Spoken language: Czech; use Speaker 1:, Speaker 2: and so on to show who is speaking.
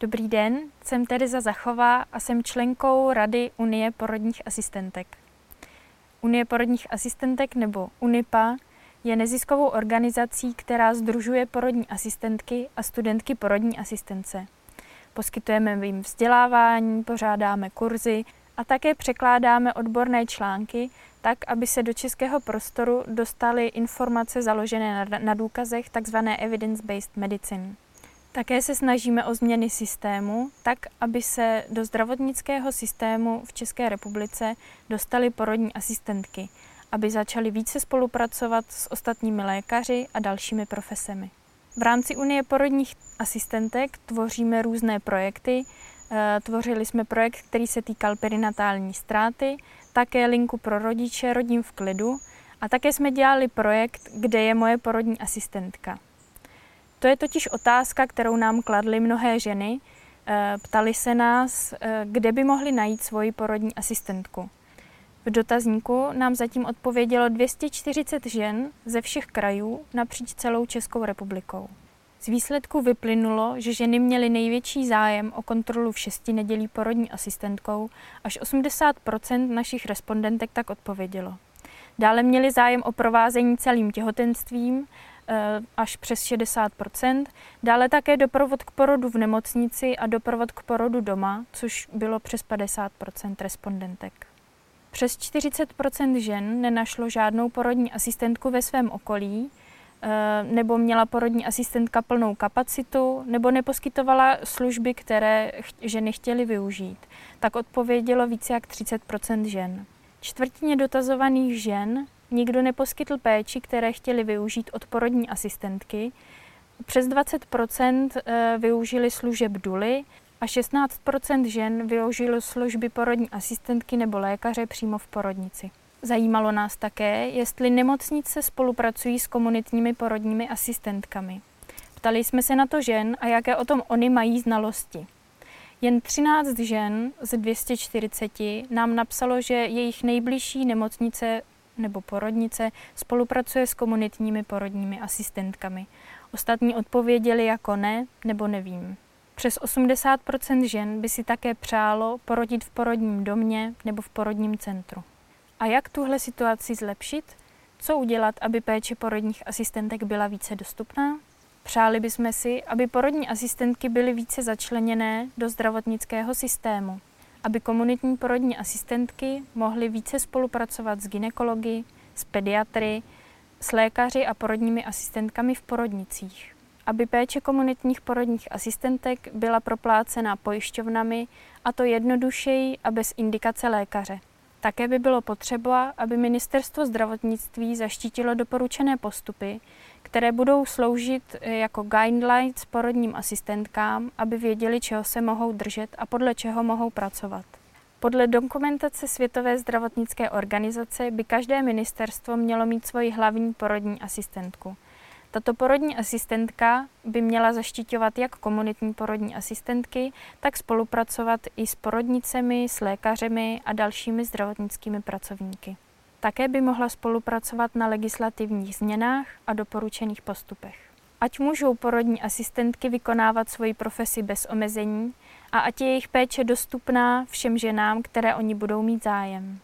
Speaker 1: Dobrý den, jsem Tereza Zachová a jsem členkou Rady Unie porodních asistentek. Unie porodních asistentek nebo UNIPA je neziskovou organizací, která združuje porodní asistentky a studentky porodní asistence. Poskytujeme jim vzdělávání, pořádáme kurzy a také překládáme odborné články tak, aby se do českého prostoru dostaly informace založené na, důkazech, takzvané evidence-based medicine. Také se snažíme o změny systému, tak, aby se do zdravotnického systému v České republice dostaly porodní asistentky, aby začaly více spolupracovat s ostatními lékaři a dalšími profesemi. V rámci Unie porodních asistentek tvoříme různé projekty. Eh, tvořili jsme projekt, který se týkal perinatální ztráty, také linku pro rodiče Rodím v klidu a také jsme dělali projekt, kde je moje porodní asistentka. To je totiž otázka, kterou nám kladly mnohé ženy. Eh, ptali se nás, eh, kde by mohli najít svoji porodní asistentku. V dotazníku nám zatím odpovědělo 240 žen ze všech krajů napříč celou Českou republikou. Z výsledku vyplynulo, že ženy měly největší zájem o kontrolu v šesti nedělí porodní asistentkou, až 80% našich respondentek tak odpovědělo. Dále měli zájem o provázení celým těhotenstvím, až přes 60% dále také doprovod k porodu v nemocnici a doprovod k porodu doma, což bylo přes 50% respondentek. Přes 40% žen nenašlo žádnou porodní asistentku ve svém okolí, eh, nebo měla porodní asistentka plnou kapacitu, nebo neposkytovala služby, které ženy chtěly využít. Tak odpovědělo více jak 30% žen. Čtvrtině dotazovaných žen nikdo neposkytl péči, které chtěli využít od porodní asistentky. Přes 20 eh, využili služeb duly, a 16% žen využilo služby porodní asistentky nebo lékaře přímo v porodnici. Zajímalo nás také, jestli nemocnice spolupracují s komunitními porodními asistentkami. Ptali jsme se na to žen a jaké o tom oni mají znalosti. Jen 13 žen z 240 nám napsalo, že jejich nejbližší nemocnice nebo porodnice spolupracuje s komunitními porodními asistentkami. Ostatní odpověděli jako ne nebo nevím. Přes 80% žen by si také přálo porodit v porodním domě nebo v porodním centru. A jak tuhle situaci zlepšit? Co udělat, aby péče porodních asistentek byla více dostupná? Přáli bychom si, aby porodní asistentky byly více začleněné do zdravotnického systému, aby komunitní porodní asistentky mohly více spolupracovat s ginekology, s pediatry, s lékaři a porodními asistentkami v porodnicích aby péče komunitních porodních asistentek byla proplácena pojišťovnami, a to jednodušeji a bez indikace lékaře. Také by bylo potřeba, aby ministerstvo zdravotnictví zaštítilo doporučené postupy, které budou sloužit jako guidelines porodním asistentkám, aby věděli, čeho se mohou držet a podle čeho mohou pracovat. Podle dokumentace Světové zdravotnické organizace by každé ministerstvo mělo mít svoji hlavní porodní asistentku. Tato porodní asistentka by měla zaštiťovat jak komunitní porodní asistentky, tak spolupracovat i s porodnicemi, s lékařemi a dalšími zdravotnickými pracovníky. Také by mohla spolupracovat na legislativních změnách a doporučených postupech. Ať můžou porodní asistentky vykonávat svoji profesi bez omezení a ať je jejich péče dostupná všem ženám, které oni budou mít zájem.